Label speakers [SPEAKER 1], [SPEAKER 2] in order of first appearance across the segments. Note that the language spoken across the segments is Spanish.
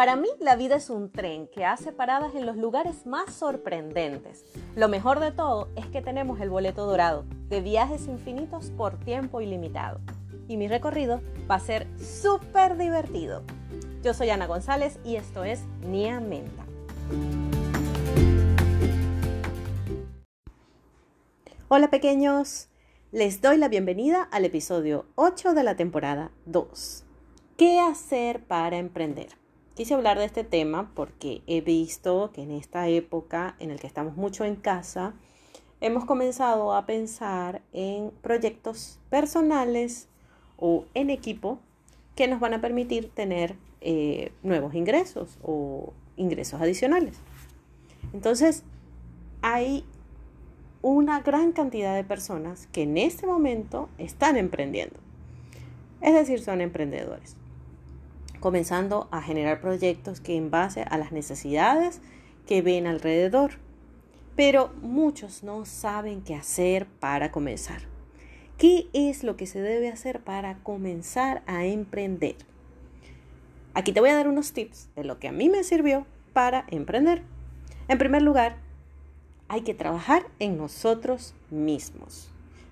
[SPEAKER 1] Para mí la vida es un tren que hace paradas en los lugares más sorprendentes. Lo mejor de todo es que tenemos el boleto dorado de viajes infinitos por tiempo ilimitado. Y mi recorrido va a ser súper divertido. Yo soy Ana González y esto es Nia Menta. Hola pequeños, les doy la bienvenida al episodio 8 de la temporada 2. ¿Qué hacer para emprender? Quise hablar de este tema porque he visto que en esta época en la que estamos mucho en casa, hemos comenzado a pensar en proyectos personales o en equipo que nos van a permitir tener eh, nuevos ingresos o ingresos adicionales. Entonces, hay una gran cantidad de personas que en este momento están emprendiendo. Es decir, son emprendedores. Comenzando a generar proyectos que en base a las necesidades que ven alrededor. Pero muchos no saben qué hacer para comenzar. ¿Qué es lo que se debe hacer para comenzar a emprender? Aquí te voy a dar unos tips de lo que a mí me sirvió para emprender. En primer lugar, hay que trabajar en nosotros mismos.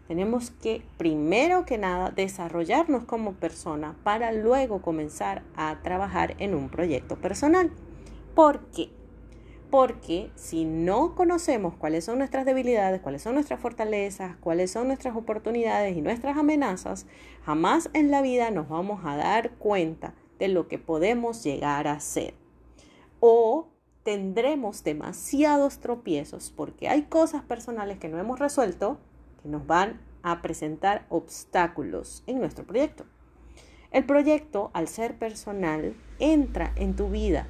[SPEAKER 1] Tenemos que, primero que nada, desarrollarnos como persona para luego comenzar a trabajar en un proyecto personal. ¿Por qué? Porque si no conocemos cuáles son nuestras debilidades, cuáles son nuestras fortalezas, cuáles son nuestras oportunidades y nuestras amenazas, jamás en la vida nos vamos a dar cuenta de lo que podemos llegar a ser. O tendremos demasiados tropiezos porque hay cosas personales que no hemos resuelto que nos van a presentar obstáculos en nuestro proyecto. El proyecto, al ser personal, entra en tu vida.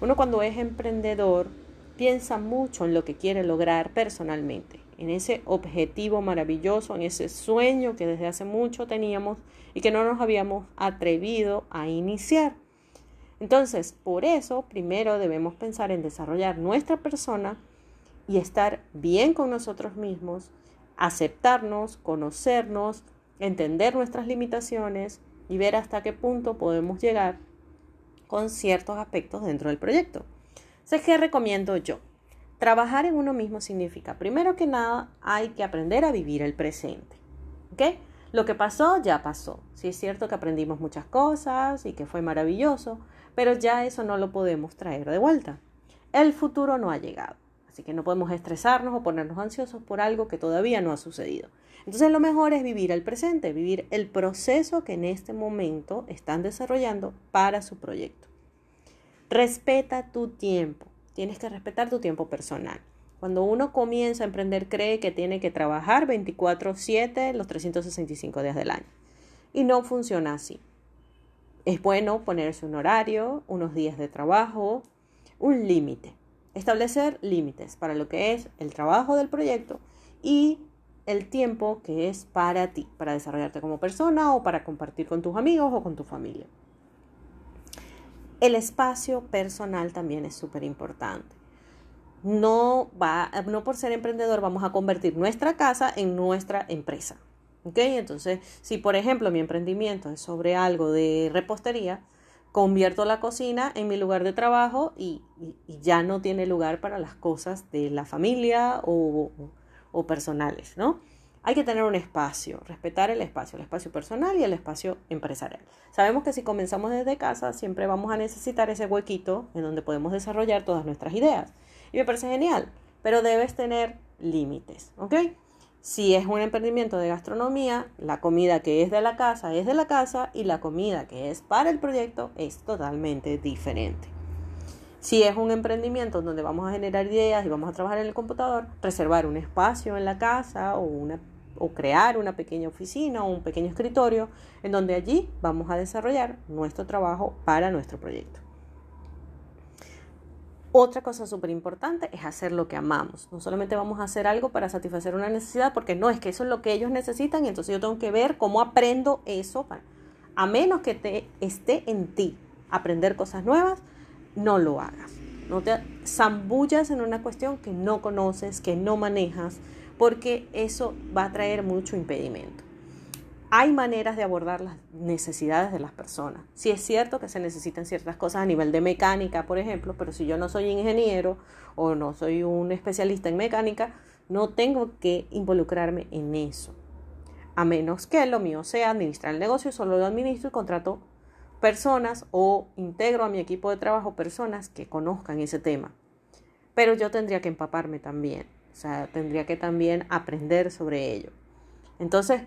[SPEAKER 1] Uno cuando es emprendedor piensa mucho en lo que quiere lograr personalmente, en ese objetivo maravilloso, en ese sueño que desde hace mucho teníamos y que no nos habíamos atrevido a iniciar. Entonces, por eso, primero debemos pensar en desarrollar nuestra persona y estar bien con nosotros mismos, aceptarnos, conocernos, entender nuestras limitaciones y ver hasta qué punto podemos llegar con ciertos aspectos dentro del proyecto. Sé que recomiendo yo. Trabajar en uno mismo significa, primero que nada, hay que aprender a vivir el presente. ¿Ok? Lo que pasó, ya pasó. Sí es cierto que aprendimos muchas cosas y que fue maravilloso, pero ya eso no lo podemos traer de vuelta. El futuro no ha llegado, así que no podemos estresarnos o ponernos ansiosos por algo que todavía no ha sucedido. Entonces lo mejor es vivir el presente, vivir el proceso que en este momento están desarrollando para su proyecto. Respeta tu tiempo, tienes que respetar tu tiempo personal. Cuando uno comienza a emprender cree que tiene que trabajar 24/7 los 365 días del año. Y no funciona así. Es bueno ponerse un horario, unos días de trabajo, un límite. Establecer límites para lo que es el trabajo del proyecto y el tiempo que es para ti, para desarrollarte como persona o para compartir con tus amigos o con tu familia. El espacio personal también es súper importante. No, va, no por ser emprendedor vamos a convertir nuestra casa en nuestra empresa. Entonces, si por ejemplo mi emprendimiento es sobre algo de repostería, convierto la cocina en mi lugar de trabajo y, ya no tiene lugar para las cosas de la familia o, o, personales, ¿no? Hay que tener un espacio, respetar el espacio, el espacio personal y el espacio empresarial. Sabemos que si comenzamos desde casa, siempre vamos a necesitar ese huequito en donde podemos desarrollar todas nuestras ideas. Y me parece genial, pero debes tener límites, ¿ok? Si es un emprendimiento de gastronomía, la comida que es de la casa es de la casa y la comida que es para el proyecto es totalmente diferente. Si es un emprendimiento donde vamos a generar ideas y vamos a trabajar en el computador, reservar un espacio en la casa o, una, o crear una pequeña oficina o un pequeño escritorio en donde allí vamos a desarrollar nuestro trabajo para nuestro proyecto. Otra cosa súper importante es hacer lo que amamos. No solamente vamos a hacer algo para satisfacer una necesidad, porque no es que eso es lo que ellos necesitan y entonces yo tengo que ver cómo aprendo eso. Para, a menos que te esté en ti aprender cosas nuevas, no lo hagas. No te zambullas en una cuestión que no conoces, que no manejas, porque eso va a traer mucho impedimento. Hay maneras de abordar las necesidades de las personas. Si es cierto que se necesitan ciertas cosas a nivel de mecánica, por ejemplo, pero si yo no soy ingeniero o no soy un especialista en mecánica, no tengo que involucrarme en eso. A menos que lo mío sea administrar el negocio, solo lo administro y contrato personas o integro a mi equipo de trabajo personas que conozcan ese tema. Pero yo tendría que empaparme también, o sea, tendría que también aprender sobre ello. Entonces,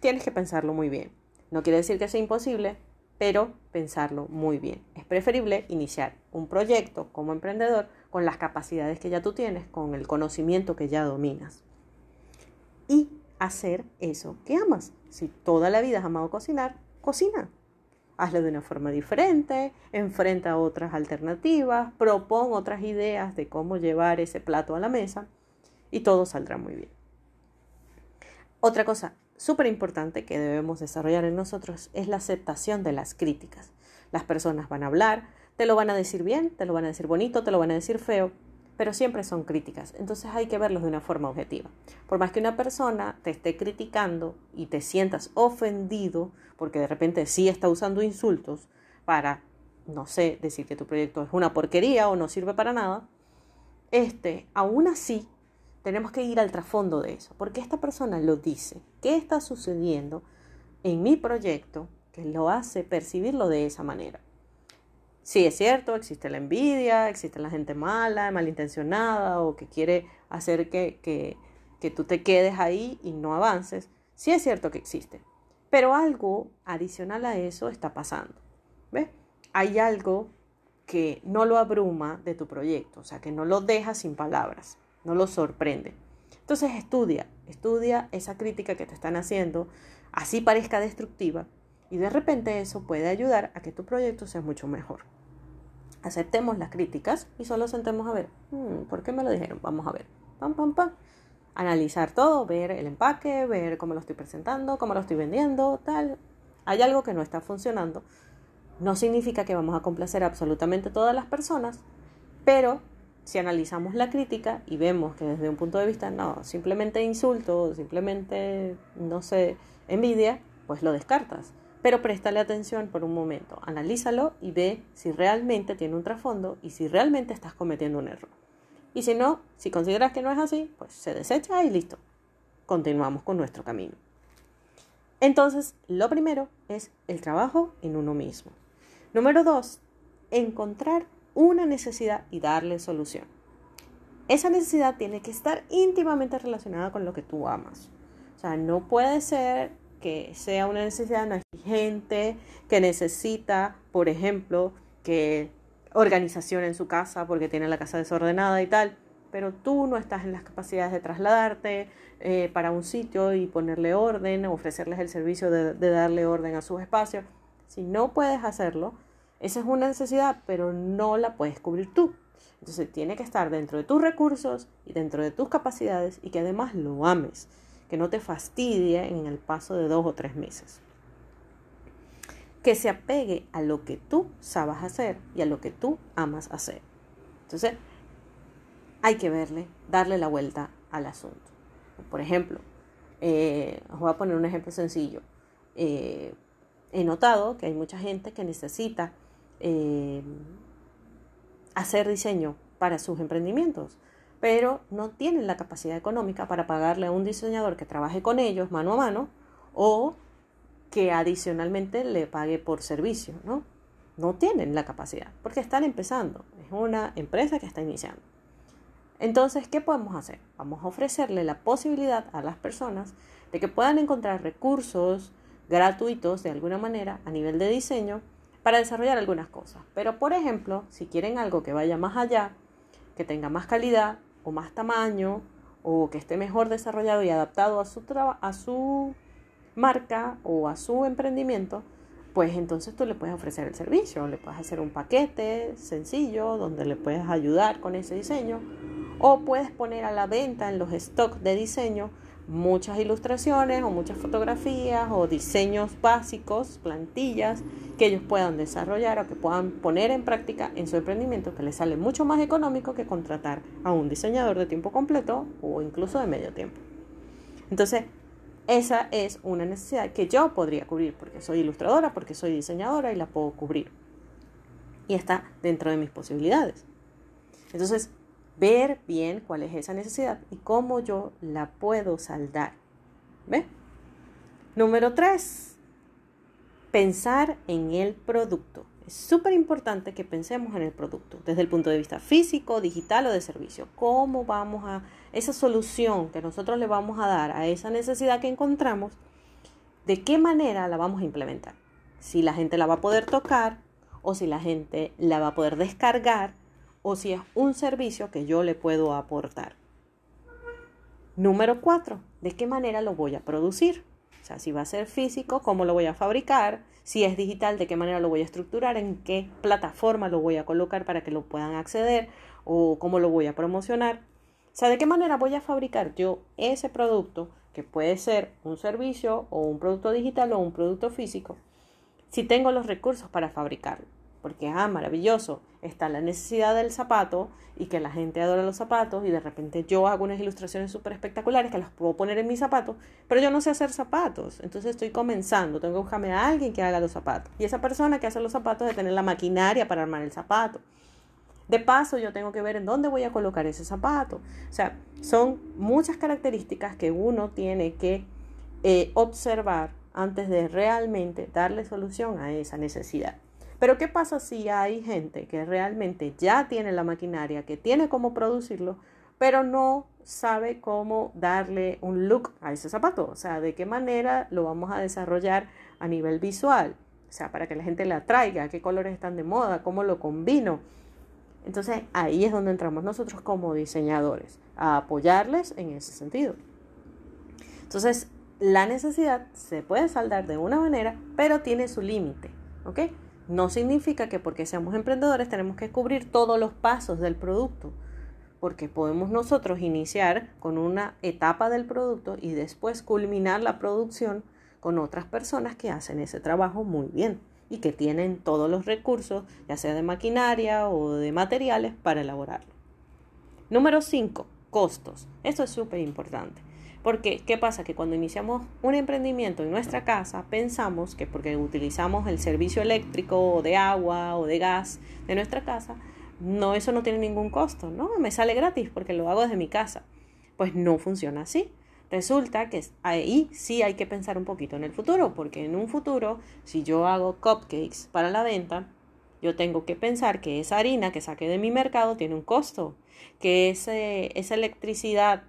[SPEAKER 1] tienes que pensarlo muy bien. No quiere decir que sea imposible, pero pensarlo muy bien. Es preferible iniciar un proyecto como emprendedor con las capacidades que ya tú tienes, con el conocimiento que ya dominas. Y hacer eso que amas. Si toda la vida has amado cocinar, cocina. Hazlo de una forma diferente, enfrenta otras alternativas, propon otras ideas de cómo llevar ese plato a la mesa y todo saldrá muy bien. Otra cosa súper importante que debemos desarrollar en nosotros es la aceptación de las críticas. Las personas van a hablar, te lo van a decir bien, te lo van a decir bonito, te lo van a decir feo, pero siempre son críticas. Entonces hay que verlos de una forma objetiva. Por más que una persona te esté criticando y te sientas ofendido, porque de repente sí está usando insultos para, no sé, decir que tu proyecto es una porquería o no sirve para nada, este, aún así tenemos que ir al trasfondo de eso, porque esta persona lo dice. ¿Qué está sucediendo en mi proyecto que lo hace percibirlo de esa manera? Sí, es cierto, existe la envidia, existe la gente mala, malintencionada o que quiere hacer que, que, que tú te quedes ahí y no avances. Sí es cierto que existe, pero algo adicional a eso está pasando. ¿Ves? Hay algo que no lo abruma de tu proyecto, o sea, que no lo deja sin palabras no lo sorprende. Entonces estudia, estudia esa crítica que te están haciendo, así parezca destructiva, y de repente eso puede ayudar a que tu proyecto sea mucho mejor. Aceptemos las críticas y solo sentemos a ver, hmm, ¿por qué me lo dijeron? Vamos a ver, pam, pam, pam. Analizar todo, ver el empaque, ver cómo lo estoy presentando, cómo lo estoy vendiendo, tal. Hay algo que no está funcionando. No significa que vamos a complacer absolutamente todas las personas, pero si analizamos la crítica y vemos que desde un punto de vista, no, simplemente insulto, simplemente, no sé, envidia, pues lo descartas. Pero préstale atención por un momento, analízalo y ve si realmente tiene un trasfondo y si realmente estás cometiendo un error. Y si no, si consideras que no es así, pues se desecha y listo. Continuamos con nuestro camino. Entonces, lo primero es el trabajo en uno mismo. Número dos, encontrar una necesidad y darle solución. Esa necesidad tiene que estar íntimamente relacionada con lo que tú amas. O sea, no puede ser que sea una necesidad gente que necesita, por ejemplo, que organización en su casa porque tiene la casa desordenada y tal, pero tú no estás en las capacidades de trasladarte eh, para un sitio y ponerle orden, ofrecerles el servicio de, de darle orden a sus espacios. Si no puedes hacerlo, esa es una necesidad, pero no la puedes cubrir tú. Entonces tiene que estar dentro de tus recursos y dentro de tus capacidades y que además lo ames, que no te fastidie en el paso de dos o tres meses. Que se apegue a lo que tú sabes hacer y a lo que tú amas hacer. Entonces, hay que verle, darle la vuelta al asunto. Por ejemplo, eh, os voy a poner un ejemplo sencillo. Eh, he notado que hay mucha gente que necesita eh, hacer diseño para sus emprendimientos, pero no tienen la capacidad económica para pagarle a un diseñador que trabaje con ellos mano a mano o que adicionalmente le pague por servicio, ¿no? No tienen la capacidad porque están empezando, es una empresa que está iniciando. Entonces, ¿qué podemos hacer? Vamos a ofrecerle la posibilidad a las personas de que puedan encontrar recursos gratuitos de alguna manera a nivel de diseño para desarrollar algunas cosas. Pero, por ejemplo, si quieren algo que vaya más allá, que tenga más calidad o más tamaño o que esté mejor desarrollado y adaptado a su, a su marca o a su emprendimiento, pues entonces tú le puedes ofrecer el servicio, le puedes hacer un paquete sencillo donde le puedes ayudar con ese diseño o puedes poner a la venta en los stocks de diseño muchas ilustraciones o muchas fotografías o diseños básicos, plantillas que ellos puedan desarrollar o que puedan poner en práctica en su emprendimiento que les sale mucho más económico que contratar a un diseñador de tiempo completo o incluso de medio tiempo. Entonces, esa es una necesidad que yo podría cubrir porque soy ilustradora, porque soy diseñadora y la puedo cubrir. Y está dentro de mis posibilidades. Entonces, ver bien cuál es esa necesidad y cómo yo la puedo saldar. ¿Ve? Número tres, pensar en el producto. Es súper importante que pensemos en el producto desde el punto de vista físico, digital o de servicio. ¿Cómo vamos a esa solución que nosotros le vamos a dar a esa necesidad que encontramos? ¿De qué manera la vamos a implementar? Si la gente la va a poder tocar o si la gente la va a poder descargar o si es un servicio que yo le puedo aportar. Número cuatro, ¿de qué manera lo voy a producir? O sea, si va a ser físico, ¿cómo lo voy a fabricar? Si es digital, ¿de qué manera lo voy a estructurar? ¿En qué plataforma lo voy a colocar para que lo puedan acceder? ¿O cómo lo voy a promocionar? O sea, ¿de qué manera voy a fabricar yo ese producto, que puede ser un servicio o un producto digital o un producto físico, si tengo los recursos para fabricarlo? Porque, ah, maravilloso, está la necesidad del zapato y que la gente adora los zapatos y de repente yo hago unas ilustraciones súper espectaculares que las puedo poner en mis zapatos, pero yo no sé hacer zapatos, entonces estoy comenzando, tengo que buscarme a alguien que haga los zapatos y esa persona que hace los zapatos debe tener la maquinaria para armar el zapato. De paso, yo tengo que ver en dónde voy a colocar ese zapato. O sea, son muchas características que uno tiene que eh, observar antes de realmente darle solución a esa necesidad. Pero ¿qué pasa si hay gente que realmente ya tiene la maquinaria, que tiene cómo producirlo, pero no sabe cómo darle un look a ese zapato? O sea, de qué manera lo vamos a desarrollar a nivel visual. O sea, para que la gente le atraiga, qué colores están de moda, cómo lo combino. Entonces ahí es donde entramos nosotros como diseñadores, a apoyarles en ese sentido. Entonces, la necesidad se puede saldar de una manera, pero tiene su límite, ¿ok? No significa que porque seamos emprendedores tenemos que cubrir todos los pasos del producto, porque podemos nosotros iniciar con una etapa del producto y después culminar la producción con otras personas que hacen ese trabajo muy bien y que tienen todos los recursos, ya sea de maquinaria o de materiales, para elaborarlo. Número 5. Costos. Esto es súper importante. Porque, ¿qué pasa? Que cuando iniciamos un emprendimiento en nuestra casa, pensamos que porque utilizamos el servicio eléctrico o de agua o de gas de nuestra casa, no, eso no tiene ningún costo, ¿no? Me sale gratis porque lo hago desde mi casa. Pues no funciona así. Resulta que ahí sí hay que pensar un poquito en el futuro, porque en un futuro, si yo hago cupcakes para la venta, yo tengo que pensar que esa harina que saqué de mi mercado tiene un costo, que ese, esa electricidad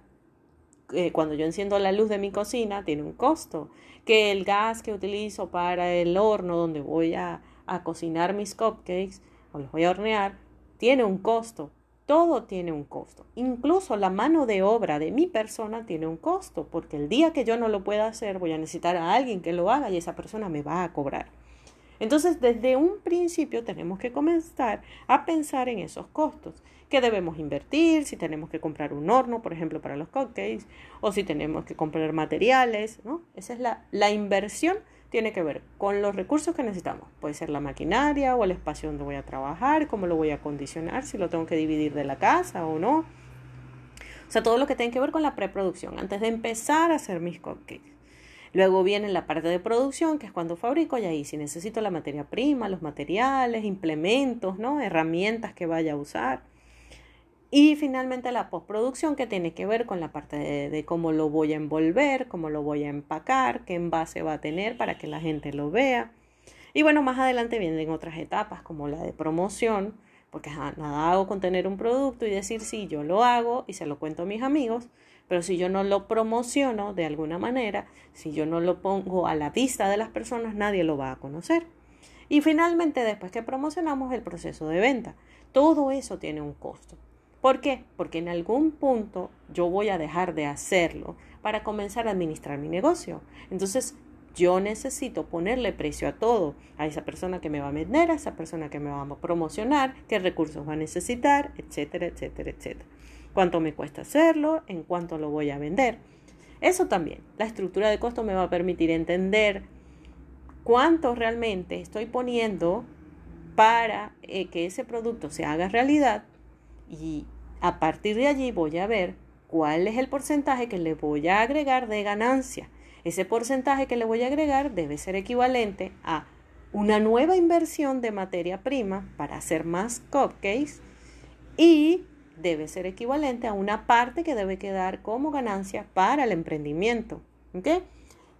[SPEAKER 1] eh, cuando yo enciendo la luz de mi cocina tiene un costo, que el gas que utilizo para el horno donde voy a, a cocinar mis cupcakes o los voy a hornear tiene un costo. Todo tiene un costo. Incluso la mano de obra de mi persona tiene un costo, porque el día que yo no lo pueda hacer voy a necesitar a alguien que lo haga y esa persona me va a cobrar. Entonces, desde un principio tenemos que comenzar a pensar en esos costos. ¿Qué debemos invertir? Si tenemos que comprar un horno, por ejemplo, para los cupcakes, o si tenemos que comprar materiales, ¿no? Esa es la, la inversión tiene que ver con los recursos que necesitamos. Puede ser la maquinaria o el espacio donde voy a trabajar, cómo lo voy a acondicionar, si lo tengo que dividir de la casa o no. O sea, todo lo que tiene que ver con la preproducción, antes de empezar a hacer mis cupcakes. Luego viene la parte de producción, que es cuando fabrico, y ahí si necesito la materia prima, los materiales, implementos, ¿no? herramientas que vaya a usar. Y finalmente la postproducción, que tiene que ver con la parte de, de, cómo lo voy a envolver, cómo lo voy a empacar, qué envase va a tener para que la gente lo vea. Y bueno, más adelante vienen otras etapas como la de promoción, porque nada hago con tener un producto y decir sí, yo lo hago y se lo cuento a mis amigos, pero si yo no lo promociono de alguna manera, si yo no lo pongo a la vista de las personas, nadie lo va a conocer. Y finalmente, después que promocionamos el proceso de venta, todo eso tiene un costo. ¿Por qué? Porque en algún punto yo voy a dejar de hacerlo para comenzar a administrar mi negocio. Entonces, yo necesito ponerle precio a todo, a esa persona que me va a vender, a esa persona que me va a promocionar, qué recursos va a necesitar, etcétera, etcétera, etcétera cuánto me cuesta hacerlo, en cuánto lo voy a vender. Eso también, la estructura de costo me va a permitir entender cuánto realmente estoy poniendo para eh, que ese producto se haga realidad y a partir de allí voy a ver cuál es el porcentaje que le voy a agregar de ganancia. Ese porcentaje que le voy a agregar debe ser equivalente a una nueva inversión de materia prima para hacer más cupcakes y debe ser equivalente a una parte que debe quedar como ganancia para el emprendimiento,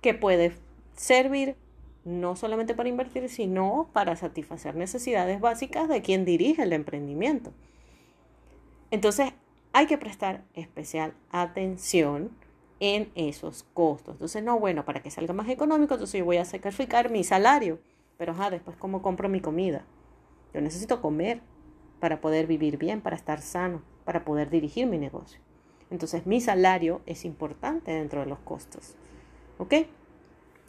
[SPEAKER 1] que puede servir no solamente para invertir, sino para satisfacer necesidades básicas de quien dirige el emprendimiento. Entonces, hay que prestar especial atención en esos costos. Entonces, no, bueno, para que salga más económico, entonces yo voy a sacrificar mi salario, pero ajá, después cómo compro mi comida. Yo necesito comer para poder vivir bien, para estar sano, para poder dirigir mi negocio. Entonces, mi salario es importante dentro de los costos. ¿Ok?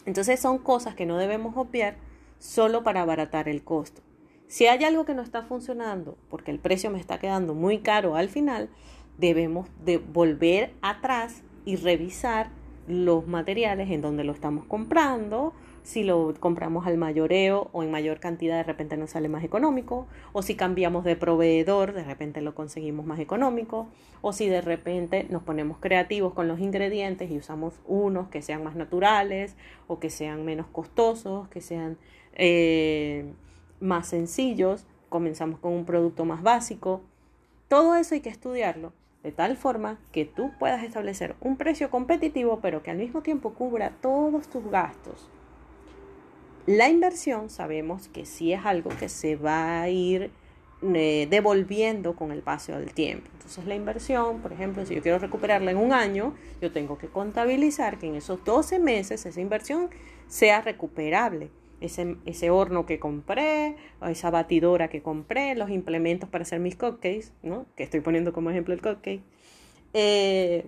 [SPEAKER 1] Entonces son cosas que no debemos obviar solo para abaratar el costo. Si hay algo que no está funcionando porque el precio me está quedando muy caro al final, debemos de volver atrás y revisar los materiales en donde lo estamos comprando, si lo compramos al mayoreo o en mayor cantidad de repente nos sale más económico, o si cambiamos de proveedor de repente lo conseguimos más económico, o si de repente nos ponemos creativos con los ingredientes y usamos unos que sean más naturales o que sean menos costosos, que sean eh, más sencillos, comenzamos con un producto más básico. Todo eso hay que estudiarlo de tal forma que tú puedas establecer un precio competitivo pero que al mismo tiempo cubra todos tus gastos. La inversión sabemos que sí es algo que se va a ir eh, devolviendo con el paso del tiempo. Entonces la inversión, por ejemplo, si yo quiero recuperarla en un año, yo tengo que contabilizar que en esos 12 meses esa inversión sea recuperable. Ese, ese horno que compré, o esa batidora que compré, los implementos para hacer mis cupcakes, ¿no? que estoy poniendo como ejemplo el cupcake, eh,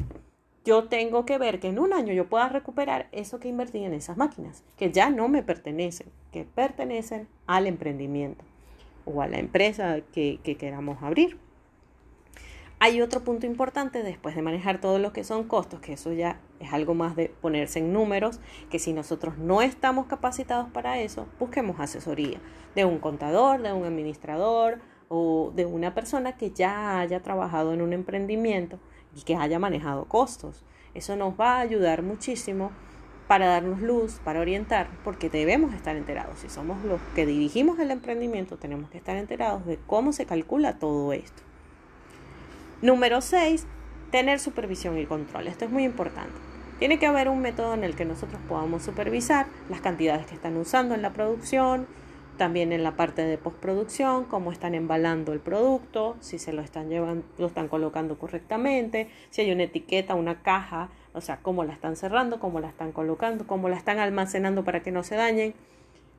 [SPEAKER 1] yo tengo que ver que en un año yo pueda recuperar eso que invertí en esas máquinas, que ya no me pertenecen, que pertenecen al emprendimiento o a la empresa que, queramos abrir. Hay otro punto importante después de manejar todo lo que son costos, que eso ya es algo más de ponerse en números, que si nosotros no estamos capacitados para eso, busquemos asesoría de un contador, de un administrador o de una persona que ya haya trabajado en un emprendimiento y que haya manejado costos. Eso nos va a ayudar muchísimo para darnos luz, para orientar, porque debemos estar enterados. Si somos los que dirigimos el emprendimiento, tenemos que estar enterados de cómo se calcula todo esto. Número 6, tener supervisión y control. Esto es muy importante. Tiene que haber un método en el que nosotros podamos supervisar las cantidades que están usando en la producción, también en la parte de postproducción, cómo están embalando el producto, si se lo están llevando, lo están colocando correctamente, si hay una etiqueta, una caja, o sea, cómo la están cerrando, cómo la están colocando, cómo la están almacenando para que no se dañen,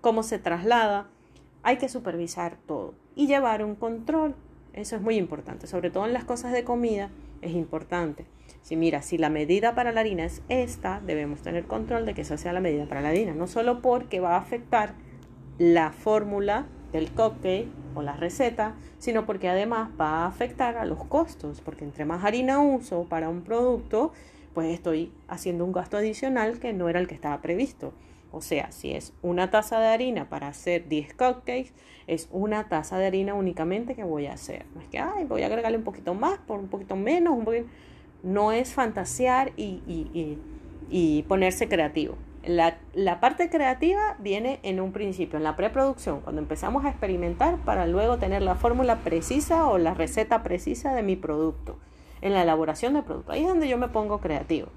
[SPEAKER 1] cómo se traslada. Hay que supervisar todo y llevar un control. Eso es muy importante, sobre todo en las cosas de comida, es importante. Si mira, si la medida para la harina es esta, debemos tener control de que esa sea la medida para la harina, no solo porque va a afectar la fórmula del cupcake o la receta, sino porque además va a afectar a los costos, porque entre más harina uso para un producto, pues estoy haciendo un gasto adicional que no era el que estaba previsto. O sea, si es una taza de harina para hacer 10 cupcakes, es una taza de harina únicamente que voy a hacer. No es que, ay, voy a agregarle un poquito más, por un poquito menos, un poquito... No es fantasear y, y, y ponerse creativo. La, parte creativa viene en un principio, en la preproducción, cuando empezamos a experimentar para luego tener la fórmula precisa o la receta precisa de mi producto, en la elaboración del producto. Ahí es donde yo me pongo creativo.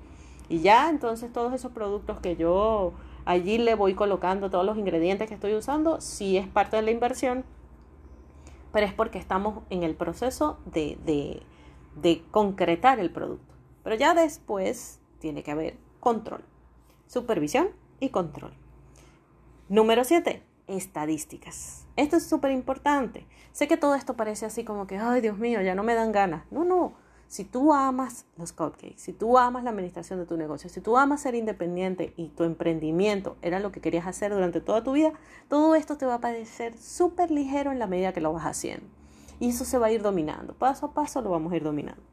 [SPEAKER 1] Y ya entonces todos esos productos que yo allí le voy colocando, todos los ingredientes que estoy usando, sí es parte de la inversión, pero es porque estamos en el proceso de, de concretar el producto. Pero ya después tiene que haber control supervisión y control. Número 7. Estadísticas. Esto es súper importante. Sé que todo esto parece así como que, ay Dios mío, ya no me dan ganas. No, no. Si tú amas los cupcakes, si tú amas la administración de tu negocio, si tú amas ser independiente y tu emprendimiento era lo que querías hacer durante toda tu vida, todo esto te va a parecer súper ligero en la medida que lo vas haciendo. Y eso se va a ir dominando. Paso a paso lo vamos a ir dominando.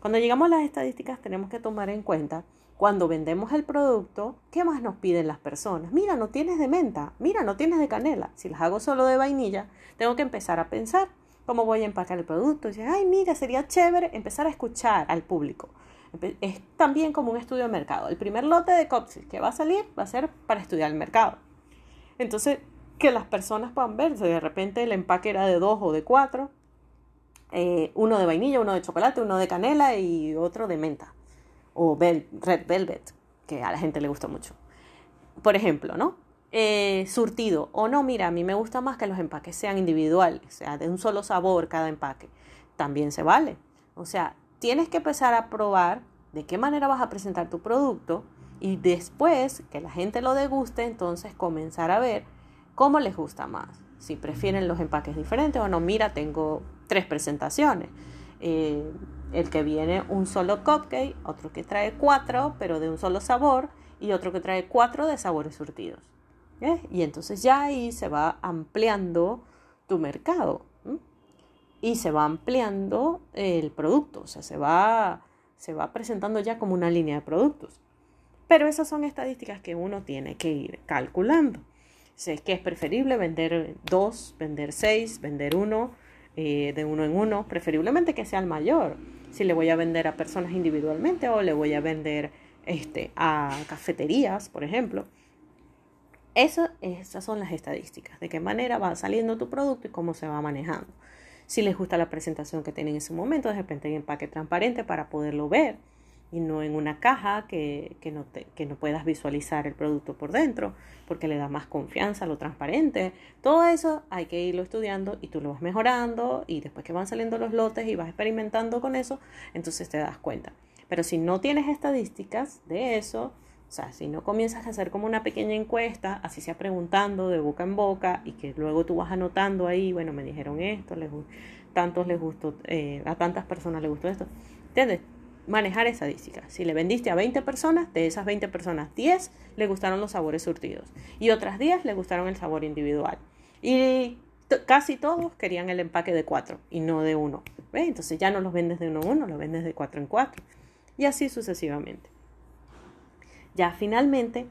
[SPEAKER 1] Cuando llegamos a las estadísticas tenemos que tomar en cuenta cuando vendemos el producto, ¿qué más nos piden las personas? Mira, no tienes de menta, mira, no tienes de canela. Si las hago solo de vainilla, tengo que empezar a pensar cómo voy a empacar el producto. Y ay, mira, sería chévere empezar a escuchar al público. Es también como un estudio de mercado. El primer lote de cupcakes que va a salir va a ser para estudiar el mercado. Entonces, que las personas puedan ver si de repente el empaque era de dos o de cuatro, eh, uno de vainilla, uno de chocolate, uno de canela y otro de menta o red velvet, que a la gente le gusta mucho. Por ejemplo, ¿no? Eh, surtido o no, mira, a mí me gusta más que los empaques sean individuales, o sea, de un solo sabor cada empaque. También se vale. O sea, tienes que empezar a probar de qué manera vas a presentar tu producto y después que la gente lo deguste, entonces comenzar a ver cómo les gusta más. Si prefieren los empaques diferentes o no, mira, tengo tres presentaciones. Eh, el que viene un solo cupcake, otro que trae cuatro, pero de un solo sabor, y otro que trae cuatro de sabores surtidos. Y entonces ya ahí se va ampliando tu mercado y se va ampliando el producto, o sea, se va, se va presentando ya como una línea de productos. Pero esas son estadísticas que uno tiene que ir calculando. Si es que es preferible vender dos, vender seis, vender uno, eh, de uno en uno, preferiblemente que sea el mayor. Si le voy a vender a personas individualmente o le voy a vender este, a cafeterías, por ejemplo. Eso, esas son las estadísticas, de qué manera va saliendo tu producto y cómo se va manejando. Si les gusta la presentación que tienen en ese momento, de repente en empaque transparente para poderlo ver y no en una caja que, no que no puedas visualizar el producto por dentro, porque le da más confianza lo transparente. Todo eso hay que irlo estudiando y tú lo vas mejorando y después que van saliendo los lotes y vas experimentando con eso, entonces te das cuenta. Pero si no tienes estadísticas de eso, o sea, si no comienzas a hacer como una pequeña encuesta, así sea preguntando de boca en boca y que luego tú vas anotando ahí, bueno, me dijeron esto, les, tantos les gustó, eh, a tantas personas les gustó esto. ¿Entiendes? Manejar estadísticas. Si le vendiste a 20 personas, de esas 20 personas, 10 le gustaron los sabores surtidos y otras 10 le gustaron el sabor individual. Y casi todos querían el empaque de 4 y no de 1. Entonces ya no los vendes de 1 en 1, los vendes de 4 en 4. Y así sucesivamente. Ya finalmente,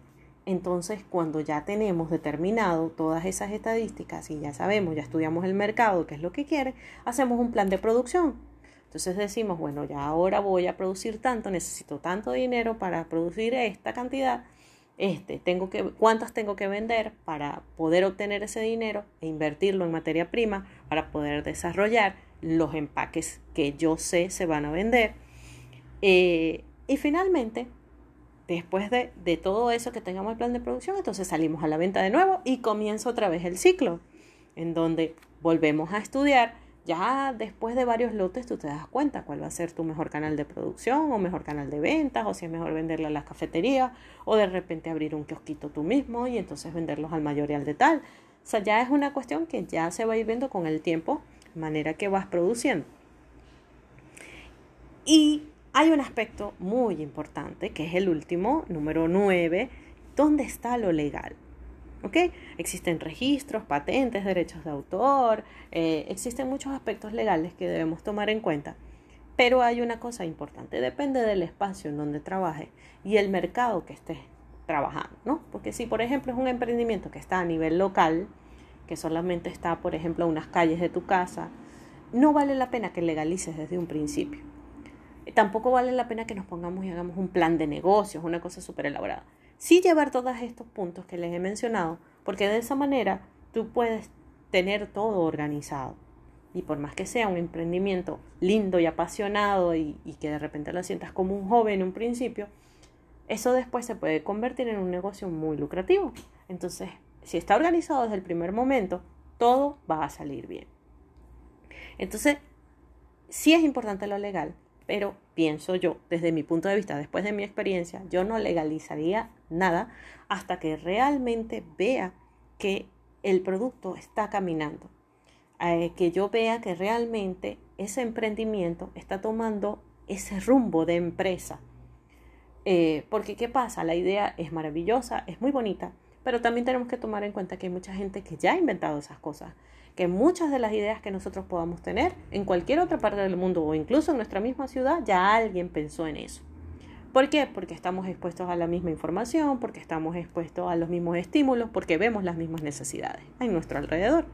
[SPEAKER 1] entonces cuando ya tenemos determinado todas esas estadísticas y ya sabemos, ya estudiamos el mercado, qué es lo que quiere, hacemos un plan de producción. Entonces decimos, bueno, ya ahora voy a producir tanto, necesito tanto dinero para producir esta cantidad. Este, tengo que, cuántas tengo que vender para poder obtener ese dinero e invertirlo en materia prima para poder desarrollar los empaques que yo sé se van a vender. Eh, y finalmente, Después de, todo eso que tengamos el plan de producción, entonces salimos a la venta de nuevo y comienza otra vez el ciclo, en donde volvemos a estudiar. Ya después de varios lotes tú te das cuenta cuál va a ser tu mejor canal de producción o mejor canal de ventas, o si es mejor venderle a las cafeterías, o de repente abrir un kiosquito tú mismo y entonces venderlos al mayor y al de tal. O sea, ya es una cuestión que ya se va a ir viendo con el tiempo, manera que vas produciendo. Y hay un aspecto muy importante, que es el último, número 9, ¿dónde está lo legal? ¿Ok? Existen registros, patentes, derechos de autor, eh, existen muchos aspectos legales que debemos tomar en cuenta. Pero hay una cosa importante, depende del espacio en donde trabajes y el mercado que estés trabajando, ¿no? Porque si, por ejemplo, es un emprendimiento que está a nivel local, que solamente está, por ejemplo, a unas calles de tu casa, no vale la pena que legalices desde un principio tampoco vale la pena que nos pongamos y hagamos un plan de negocios, una cosa súper elaborada. Sí llevar todos estos puntos que les he mencionado, porque de esa manera tú puedes tener todo organizado. Y por más que sea un emprendimiento lindo y apasionado y, que de repente lo sientas como un joven en un principio, eso después se puede convertir en un negocio muy lucrativo. Entonces, si está organizado desde el primer momento, todo va a salir bien. Entonces, sí es importante lo legal, pero pienso yo, desde mi punto de vista, después de mi experiencia, yo no legalizaría nada hasta que realmente vea que el producto está caminando, eh, que yo vea que realmente ese emprendimiento está tomando ese rumbo de empresa. Eh, porque ¿qué pasa? La idea es maravillosa, es muy bonita, pero también tenemos que tomar en cuenta que hay mucha gente que ya ha inventado esas cosas, que muchas de las ideas que nosotros podamos tener en cualquier otra parte del mundo o incluso en nuestra misma ciudad, ya alguien pensó en eso. ¿Por qué? Porque estamos expuestos a la misma información, porque estamos expuestos a los mismos estímulos, porque vemos las mismas necesidades en nuestro alrededor.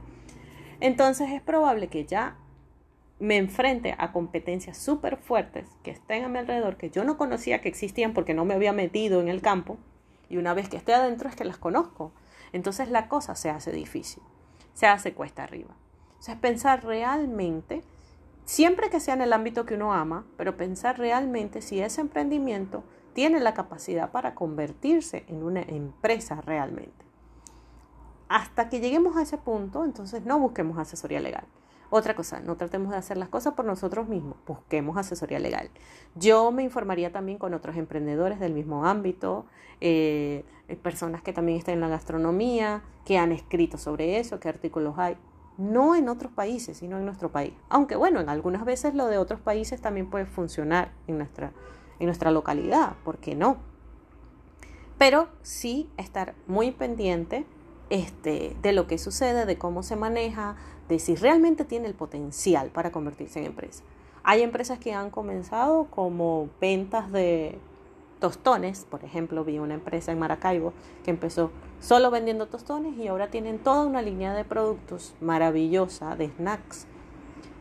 [SPEAKER 1] Entonces es probable que ya me enfrente a competencias súper fuertes que estén a mi alrededor, que yo no conocía que existían porque no me había metido en el campo, y una vez que esté adentro es que las conozco. Entonces la cosa se hace difícil, se hace cuesta arriba. O sea, pensar realmente, siempre que sea en el ámbito que uno ama, pero pensar realmente si ese emprendimiento tiene la capacidad para convertirse en una empresa realmente. Hasta que lleguemos a ese punto, entonces no busquemos asesoría legal. Otra cosa, no tratemos de hacer las cosas por nosotros mismos, busquemos asesoría legal. Yo me informaría también con otros emprendedores del mismo ámbito, eh, personas que también están en la gastronomía, que han escrito sobre eso, qué artículos hay. No en otros países, sino en nuestro país. Aunque bueno, en algunas veces lo de otros países también puede funcionar en nuestra, en nuestra localidad, ¿por qué no? Pero sí estar muy pendiente este, de lo que sucede, de cómo se maneja, de si realmente tiene el potencial para convertirse en empresa. Hay empresas que han comenzado como ventas de tostones, por ejemplo, vi una empresa en Maracaibo que empezó solo vendiendo tostones y ahora tienen toda una línea de productos maravillosa de snacks.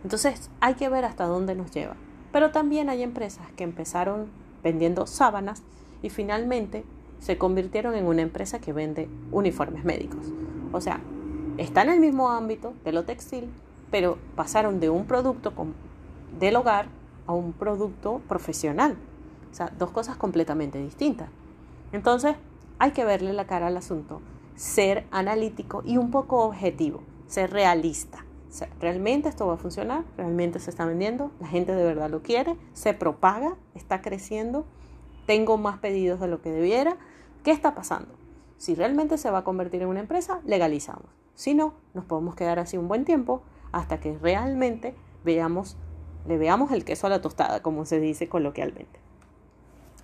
[SPEAKER 1] Entonces hay que ver hasta dónde nos lleva. Pero también hay empresas que empezaron vendiendo sábanas y finalmente se convirtieron en una empresa que vende uniformes médicos. O sea, está en el mismo ámbito de lo textil, pero pasaron de un producto del hogar a un producto profesional. O sea, dos cosas completamente distintas. Entonces, hay que verle la cara al asunto, ser analítico y un poco objetivo, ser realista. ¿Realmente esto va a funcionar? ¿Realmente se está vendiendo? ¿La gente de verdad lo quiere? ¿Se propaga? ¿Está creciendo? ¿Tengo más pedidos de lo que debiera? ¿Qué está pasando? Si realmente se va a convertir en una empresa, legalizamos. Si no, nos podemos quedar así un buen tiempo hasta que realmente veamos, le veamos el queso a la tostada, como se dice coloquialmente.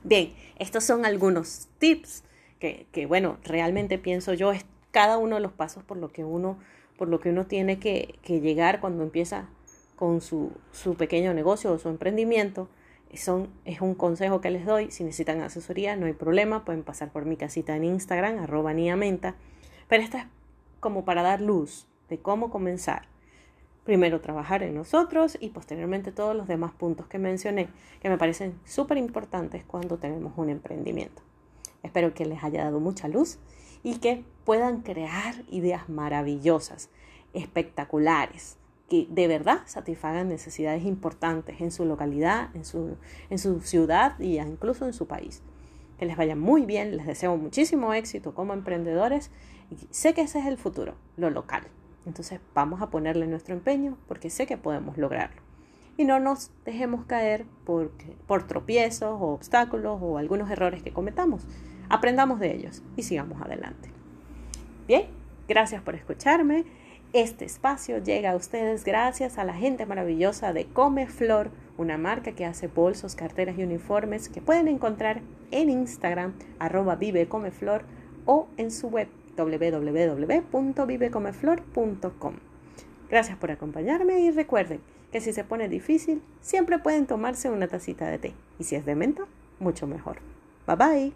[SPEAKER 1] Bien, estos son algunos tips que, bueno, realmente pienso yo es cada uno de los pasos por lo que uno, por lo que uno tiene que, llegar cuando empieza con su, su pequeño negocio o su emprendimiento. Son, es un consejo que les doy. Si necesitan asesoría, no hay problema. Pueden pasar por mi casita en Instagram, arroba niamenta. Pero esta es como para dar luz de cómo comenzar. Primero trabajar en nosotros y posteriormente todos los demás puntos que mencioné que me parecen súper importantes cuando tenemos un emprendimiento. Espero que les haya dado mucha luz y que puedan crear ideas maravillosas, espectaculares, que de verdad satisfagan necesidades importantes en su localidad, en su, en su ciudad y incluso en su país. Que les vaya muy bien, les deseo muchísimo éxito como emprendedores sé que ese es el futuro, lo local. Entonces vamos a ponerle nuestro empeño porque sé que podemos lograrlo. Y no nos dejemos caer por, por tropiezos o obstáculos o algunos errores que cometamos. Aprendamos de ellos y sigamos adelante. Bien, gracias por escucharme. Este espacio llega a ustedes gracias a la gente maravillosa de Come Flor, una marca que hace bolsos, carteras y uniformes que pueden encontrar en Instagram, arroba vive Flor o en su web www.vivecomeflor.com. Gracias por acompañarme y recuerden que si se pone difícil, siempre pueden tomarse una tacita de té. Y si es de menta, mucho mejor. Bye bye.